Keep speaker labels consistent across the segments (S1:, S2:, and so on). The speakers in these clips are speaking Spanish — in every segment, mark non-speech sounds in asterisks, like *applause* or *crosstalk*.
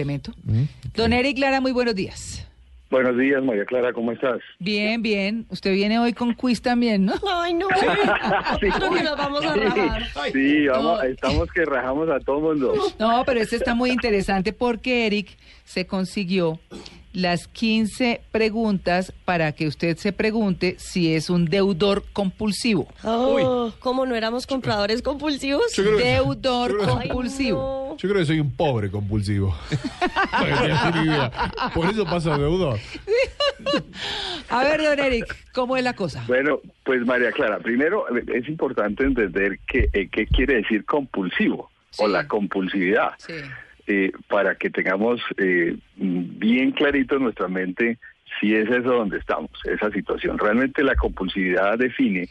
S1: Complemento. Don Eric Lara, muy buenos días.
S2: Buenos días, María Clara, ¿cómo estás?
S1: Bien, bien. Usted viene hoy con quiz también, ¿no?
S3: Ay, no. *laughs* Creo que nos vamos a rajar.
S2: Sí, vamos, estamos que rajamos a todo mundo.
S1: No, pero este está muy interesante porque Eric se consiguió las 15 preguntas para que usted se pregunte si es un deudor compulsivo.
S3: Oh, ¿Cómo no éramos compradores compulsivos?
S4: Yo creo que-
S1: Deudor
S4: yo creo que-
S1: compulsivo.
S3: No.
S4: Yo creo que soy un pobre compulsivo. *laughs* Para que idea. Por eso pasa deudor. *laughs*
S1: A ver, don Eric, ¿cómo es la cosa?
S2: Bueno, pues María Clara, primero eh, es importante entender qué, eh, qué quiere decir compulsivo o la compulsividad,
S1: Sí.
S2: Eh, para que tengamos eh, bien clarito en nuestra mente si es eso donde estamos, esa situación. Realmente la compulsividad define,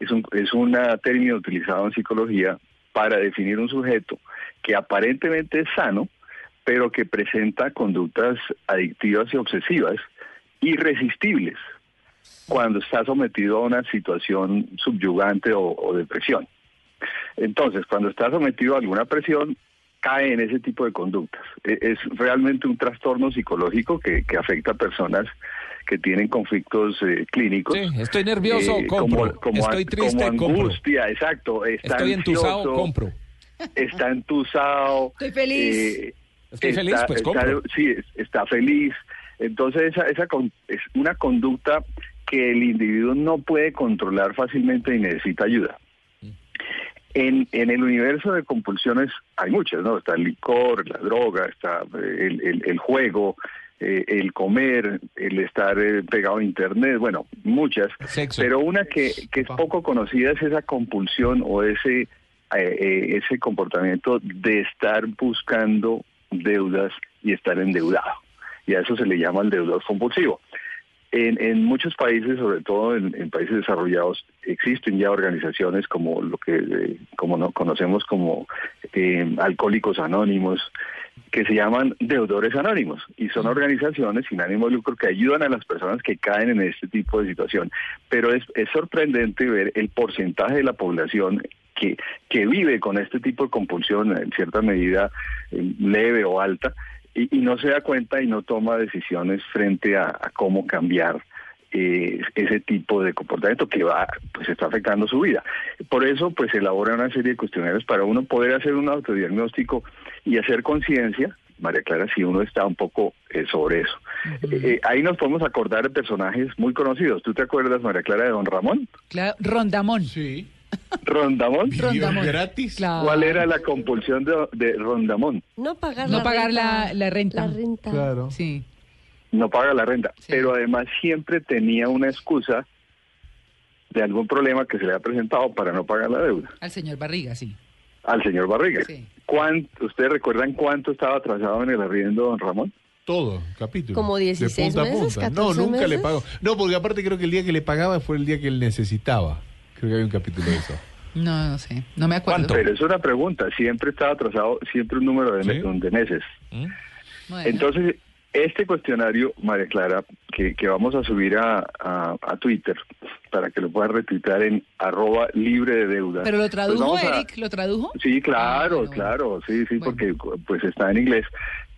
S2: es un es una término utilizado en psicología para definir un sujeto que aparentemente es sano, pero que presenta conductas adictivas y obsesivas irresistibles cuando está sometido a una situación subyugante o, o de presión. Entonces, cuando está sometido a alguna presión, cae en ese tipo de conductas. E- Es realmente un trastorno psicológico que, que afecta a personas que tienen conflictos eh, clínicos.
S5: Sí, estoy nervioso,
S2: eh,
S5: compro.
S2: como- como
S5: estoy triste,
S2: como
S5: compro.
S2: angustia, exacto. Está
S5: Estoy entusado,
S2: ansioso,
S5: compro.
S2: Está entusado.
S1: Estoy feliz.
S2: eh,
S5: Estoy feliz, pues
S2: está-
S5: compro.
S2: sí, es- está feliz. Entonces esa, esa con- es una conducta que el individuo no puede controlar fácilmente y necesita ayuda. En, en el universo de compulsiones hay muchas, ¿no? Está el licor, la droga, está eh, el, el- el juego, eh, el comer, el estar eh, pegado a internet, bueno, muchas.
S5: Sexo.
S2: Pero una que, que es poco conocida es esa compulsión o ese, eh, ese comportamiento de estar buscando deudas y estar endeudado. Y a eso se le llama el deudor compulsivo. En, en muchos países, sobre todo en, en países desarrollados, existen ya organizaciones como lo que eh, como no conocemos como eh, alcohólicos anónimos, que se llaman deudores anónimos y son organizaciones sin ánimo de lucro que ayudan a las personas que caen en este tipo de situación. Pero es, es sorprendente ver el porcentaje de la población que, que vive con este tipo de compulsión en cierta medida eh, leve o alta y, y no se da cuenta y no toma decisiones frente a, a cómo cambiar eh, ese tipo de comportamiento que va pues está afectando su vida. Por eso pues se elabora una serie de cuestionarios para uno poder hacer un autodiagnóstico y hacer conciencia, María Clara, si uno está un poco eh, sobre eso. Eh, ahí nos podemos acordar de personajes muy conocidos. ¿Tú te acuerdas, María Clara, de Don Ramón?
S1: Claro, Rondamón.
S4: Sí.
S2: Rondamón.
S4: Gratis.
S1: Claro.
S2: ¿Cuál era la compulsión de, de Rondamón?
S3: No pagar
S1: No
S3: la
S1: pagar
S3: renta.
S1: la- la renta.
S3: La renta.
S4: Claro.
S1: Sí.
S2: no paga la renta,
S1: Sí.
S2: pero además siempre tenía una excusa de algún problema que se le ha presentado para no pagar la deuda
S1: Al señor Barriga, sí.
S2: al señor Barriga.
S1: Sí.
S2: ¿Cuánto, ¿Ustedes recuerdan cuánto estaba atrasado en el arriendo, don Ramón?
S4: Todo, capítulo.
S3: Como
S4: De
S3: 16
S4: punta a
S3: meses.
S4: No,
S3: 14
S4: nunca le pagó. No, porque aparte creo que el día que le pagaba fue el día que él necesitaba. Creo que había un capítulo de eso.
S1: No, no sé. No me acuerdo.
S5: ¿Cuánto?
S2: Pero es una pregunta, siempre estaba atrasado, siempre un número de,
S4: Sí.
S2: me- de meses.
S5: ¿Mm?
S1: Bueno.
S2: Entonces, este cuestionario, María Clara, que, que vamos a subir a, a- a Twitter para que lo puedan retuitar en arroba libre de deuda.
S1: Pero lo
S2: Pues
S1: tradujo,
S2: a-
S1: Eric, ¿lo tradujo?
S2: Sí, claro,
S1: Ah, bueno,
S2: claro, sí, sí,
S1: Bueno.
S2: porque pues está en inglés,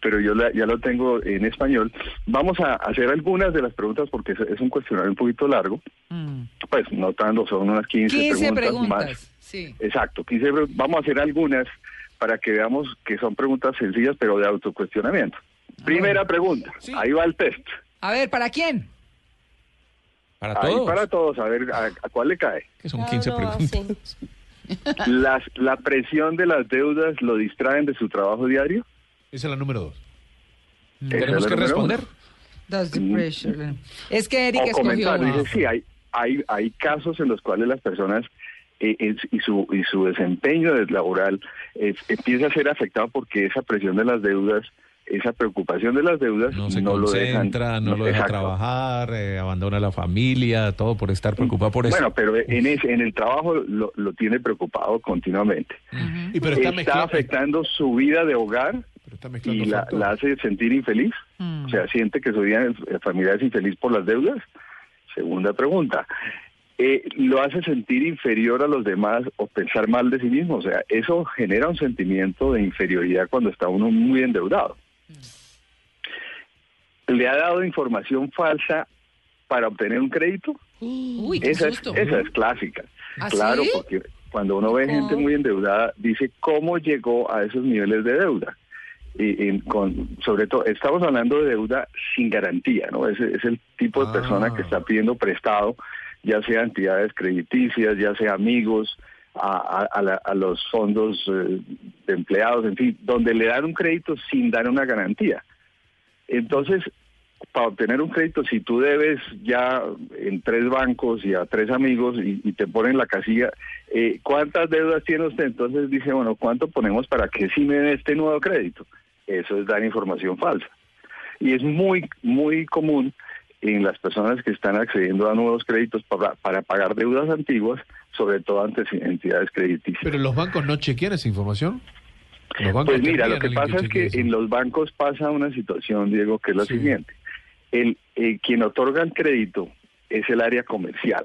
S2: pero yo la- ya lo tengo en español. Vamos a hacer algunas de las preguntas porque es, es un cuestionario un poquito largo,
S1: Mm.
S2: Pues no tanto, son unas 15,
S1: 15
S2: preguntas,
S1: preguntas.
S2: más.
S1: Sí.
S2: Exacto, 15 pre- vamos a hacer algunas para que veamos que son preguntas sencillas, pero de autocuestionamiento. Primera pregunta,
S5: Sí.
S2: ahí va el test.
S1: A ver, ¿para quién?
S5: Para
S2: Ahí
S5: todos.
S2: para todos, a ver a, a cuál le cae.
S5: Que son
S3: Cada
S5: 15
S3: uno va
S5: preguntas. *laughs*
S2: Las, ¿La presión de las deudas lo distraen de su trabajo diario?
S4: Esa es la número dos.
S5: Tenemos que responder.
S2: uno.
S1: That's the
S2: Mm.
S1: pressure. Es que Eric
S2: o
S1: escogió
S2: comentar,
S1: una.
S2: dice, sí, hay, hay, hay casos en los cuales las personas eh, es- y, su, y su desempeño laboral es- empieza a ser afectado porque esa presión de las deudas, esa preocupación de las deudas
S5: No se
S2: lo dejan.
S5: concentra, no lo deja
S2: Exacto.
S5: trabajar, eh, abandona la familia, todo por estar preocupado por eso.
S2: Bueno, pero en, ese, en el trabajo lo, lo tiene preocupado continuamente.
S4: Y pero está,
S2: está
S4: mezclado.
S2: afectando su vida de hogar y la, hace sentir infeliz. O sea, siente que su vida eh, familiar es infeliz por las deudas. Segunda pregunta. Eh, ¿Lo hace sentir inferior a los demás o pensar mal de sí mismo? O sea, eso genera un sentimiento de inferioridad cuando está uno muy endeudado. ¿Le ha dado información falsa para obtener un crédito?
S1: Uy, qué
S2: Esa es,
S1: susto.
S2: esa es clásica.
S1: ¿Ah,
S2: claro,
S1: sí?
S2: porque cuando uno ve gente muy endeudada, dice cómo llegó a esos niveles de deuda. Y, y con, sobre todo, estamos hablando de deuda sin garantía, ¿no? Es, es el tipo de persona
S4: Ah.
S2: que está pidiendo prestado, ya sea entidades crediticias, ya sea amigos, a, a- la- a los fondos eh, de empleados, en fin, donde le dan un crédito sin dar una garantía. Entonces, para obtener un crédito, si tú debes ya en tres bancos y a tres amigos y, y te ponen la casilla, eh, ¿cuántas deudas tiene usted? Entonces dice, bueno, ¿cuánto ponemos para que sí me dé este nuevo crédito? Eso es dar información falsa. Y es muy, muy común en las personas que están accediendo a nuevos créditos para, para pagar deudas antiguas, sobre todo ante entidades crediticias.
S4: Pero los bancos no chequean esa información.
S2: Pues mira, lo que pasa es que en los bancos pasa una situación, Diego, que es la
S4: Sí.
S2: siguiente. El, eh, quien otorga el crédito es el área comercial.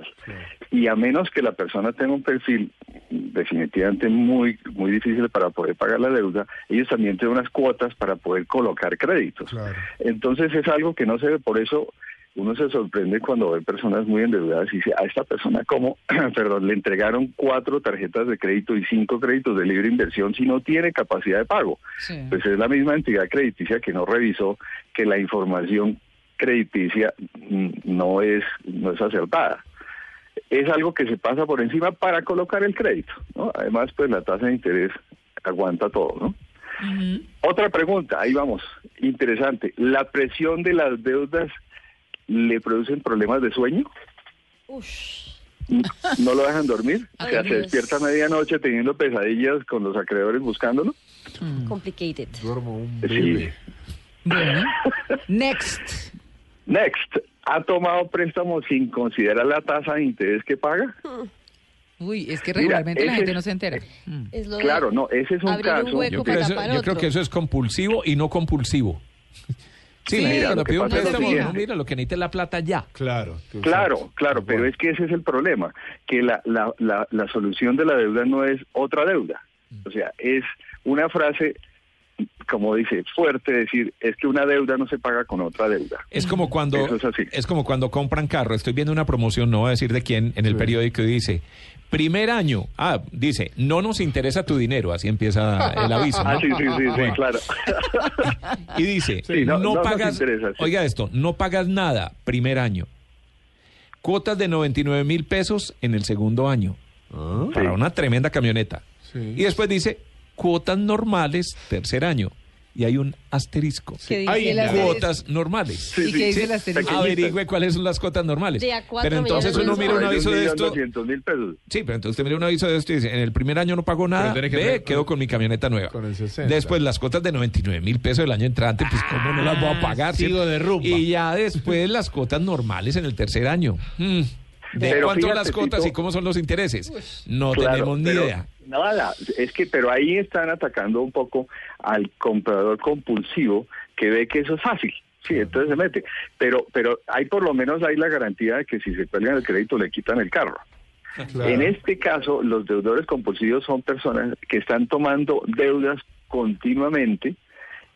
S2: Y a menos que la persona tenga un perfil definitivamente muy muy difícil para poder pagar la deuda, ellos también tienen unas cuotas para poder colocar créditos.
S4: Claro.
S2: Entonces es algo que no se ve, por eso uno se sorprende cuando ve personas muy endeudadas y dice, a esta persona cómo, *clears throat* perdón, le entregaron cuatro tarjetas de crédito y cinco créditos de libre inversión si no tiene capacidad de pago.
S1: Sí.
S2: Pues es la misma entidad crediticia que no revisó que la información crediticia mm, no es no es acertada. Es algo que se pasa por encima para colocar el crédito, ¿no? Además, pues la tasa de interés aguanta todo, ¿no? Otra pregunta, ahí vamos, interesante. ¿La presión de las deudas le producen problemas de sueño? ¿No lo dejan dormir? *laughs* O sea,
S3: Ay,
S2: se despierta a medianoche teniendo pesadillas con los acreedores buscándolo.
S3: Complicated.
S4: Duermo un
S2: Sí.
S4: bebé.
S1: Bueno. Next.
S2: Next, ¿ha tomado préstamos sin considerar la tasa de interés que paga? *laughs*
S1: Uy, es que
S2: Mira,
S1: regularmente la gente
S2: es-
S1: no se entera.
S3: Es lo de
S2: Claro, no, ese es un caso.
S5: yo, creo eso-
S3: tapar
S5: yo creo
S3: otro.
S5: que eso es compulsivo y no compulsivo. *laughs* Sí,
S1: Sí,
S5: mira,
S2: lo que
S5: un
S2: pasa es lo
S5: préstamo,
S2: siguiente.
S5: no, mira, lo que necesita es la plata ya.
S4: Claro.
S2: Claro,
S4: sabes.
S2: claro, pero
S4: Bueno.
S2: es que ese es el problema, que la, la, la, la solución de la deuda no es otra deuda. O sea, es una frase, como dice, fuerte, decir, es que una deuda no se paga con otra deuda.
S5: Es como cuando
S2: Eso es así.
S5: es como cuando compran carro. Estoy viendo una promoción, no voy a decir de quién, en el
S4: Sí.
S5: periódico y dice, primer año, ah, dice, no nos interesa tu dinero, así empieza el aviso. ¿no?
S2: Ah, sí, sí, sí, sí, claro.
S5: Y dice,
S2: Sí, no-
S5: no, pagas,
S2: interesa, sí.
S5: oiga esto, no pagas nada primer año. Cuotas de 99 mil pesos en el segundo año,
S4: Ah,
S5: para una tremenda camioneta.
S4: sí.
S5: Y después dice, cuotas normales tercer año. Y hay un asterisco.
S1: ¿Qué dice
S4: Ay,
S1: el
S4: no.
S1: asterisco?
S5: Cuotas normales.
S1: ¿Y qué dice
S5: Sí,
S1: el asterisco?
S5: Averigüe cuáles son las cuotas normales.
S3: De a cuatro
S5: Pero entonces uno mira un aviso de esto.
S2: doscientos mil pesos.
S5: Sí, pero entonces usted mira un aviso de esto y dice, en el primer año no pagó nada,
S4: que
S5: ve, quedo con mi camioneta nueva.
S4: con el 60.
S5: Después las cuotas de 99 mil pesos del año entrante, pues cómo no las voy a pagar.
S4: sigo de rumba.
S5: Y ya después las cuotas normales en el tercer año. Mm. ¿De
S2: Pero
S5: cuánto
S2: fíjate,
S5: las cuotas
S2: Tito.
S5: y cómo son los intereses? No
S2: Claro,
S5: tenemos ni
S2: pero
S5: idea.
S2: Nada, es que, pero ahí están atacando un poco al comprador compulsivo que ve que eso es fácil. Sí, entonces se mete. Pero, pero hay por lo menos hay la garantía de que si se cuelgan el crédito le quitan el carro.
S4: Claro.
S2: En este caso, los deudores compulsivos son personas que están tomando deudas continuamente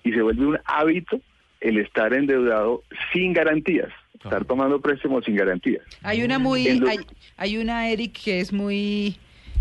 S2: y se vuelve un hábito el estar endeudado sin garantías, estar tomando préstamos sin garantías.
S1: Hay una muy, hay, hay una Eric que es muy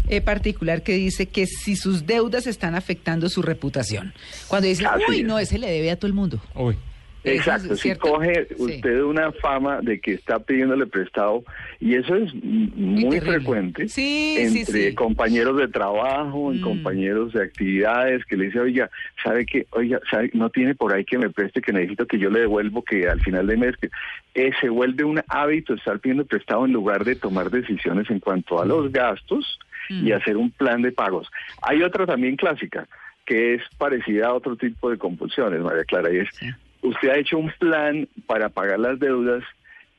S1: eh, particular que dice que si sus deudas están afectando su reputación. Cuando dice,
S2: Así
S1: uy,
S2: es.
S1: no, ese le debe a todo el mundo.
S5: Uy.
S2: Exacto, si coge
S1: Sí.
S2: usted una fama de que está pidiéndole prestado, y eso es muy frecuente
S1: Sí,
S2: entre
S1: sí.
S2: compañeros de trabajo, en
S1: Mm.
S2: compañeros de actividades, que le dice, oiga, ¿sabe que Oiga, ¿sabe? no tiene por ahí que me preste, que necesito que yo le devuelvo, que al final de mes, que eh, se vuelve un hábito estar pidiendo prestado en lugar de tomar decisiones en cuanto a los gastos y hacer un plan de pagos. Hay otra también clásica, que es parecida a otro tipo de compulsiones, María Clara, y es, usted ha hecho un plan para pagar las deudas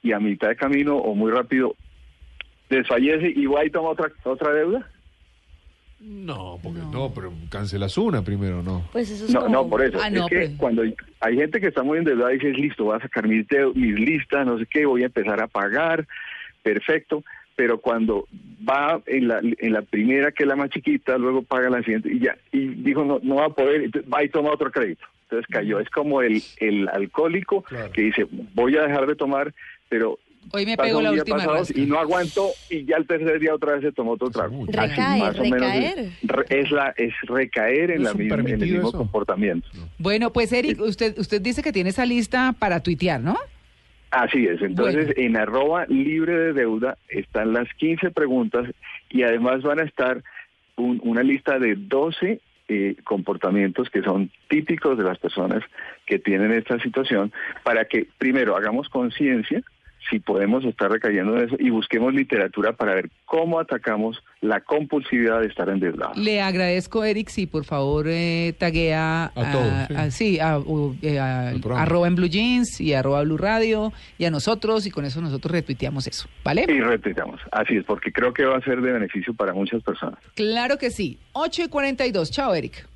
S2: y a mitad de camino o muy rápido desfallece y va y toma otra, otra deuda.
S4: No, porque no. pero cancelas una primero, ¿no?
S3: Pues eso es
S2: No,
S3: como-
S2: no, por eso.
S1: Ah,
S2: es
S1: no,
S2: que
S1: pues.
S2: cuando hay gente que está muy endeudada y dice, listo, voy a sacar mis, mis listas, no sé qué, voy a empezar a pagar, perfecto. Pero cuando va en la, en la primera, que es la más chiquita, luego paga la siguiente y ya, y dijo, no, no va a poder, entonces va y toma otro crédito. Entonces cayó. Es como el, el alcohólico
S4: Claro.
S2: que dice, voy a dejar de tomar, pero
S1: Hoy me pego la última
S2: y no aguantó y ya el tercer día otra vez se tomó otro trago. Así,
S3: Recaer,
S2: más o menos
S3: recaer.
S2: es, la es recaer en
S4: ¿No
S2: la misma en el mismo
S4: eso?
S2: comportamiento.
S1: Bueno, pues Eric, usted, usted dice que tiene esa lista para tuitear, ¿no?
S2: Así es, entonces
S1: Bueno.
S2: en arroba libre de deuda están las 15 preguntas y además van a estar un- una lista de 12 eh, comportamientos que son típicos de las personas que tienen esta situación para que primero hagamos conciencia si podemos estar recayendo en eso y busquemos literatura para ver cómo atacamos la compulsividad de estar endeudados.
S1: Le agradezco, Eric, si por favor eh, taguea
S4: A todos, sí.
S1: sí, a, eh, a- arroba en Blue Jeans y arroba Blue Radio y a nosotros y con eso nosotros retuiteamos eso, ¿vale?
S2: Y repitamos, así es, porque creo que va a ser de beneficio para muchas personas.
S1: Claro que sí. 8 y 42. Chao, Eric.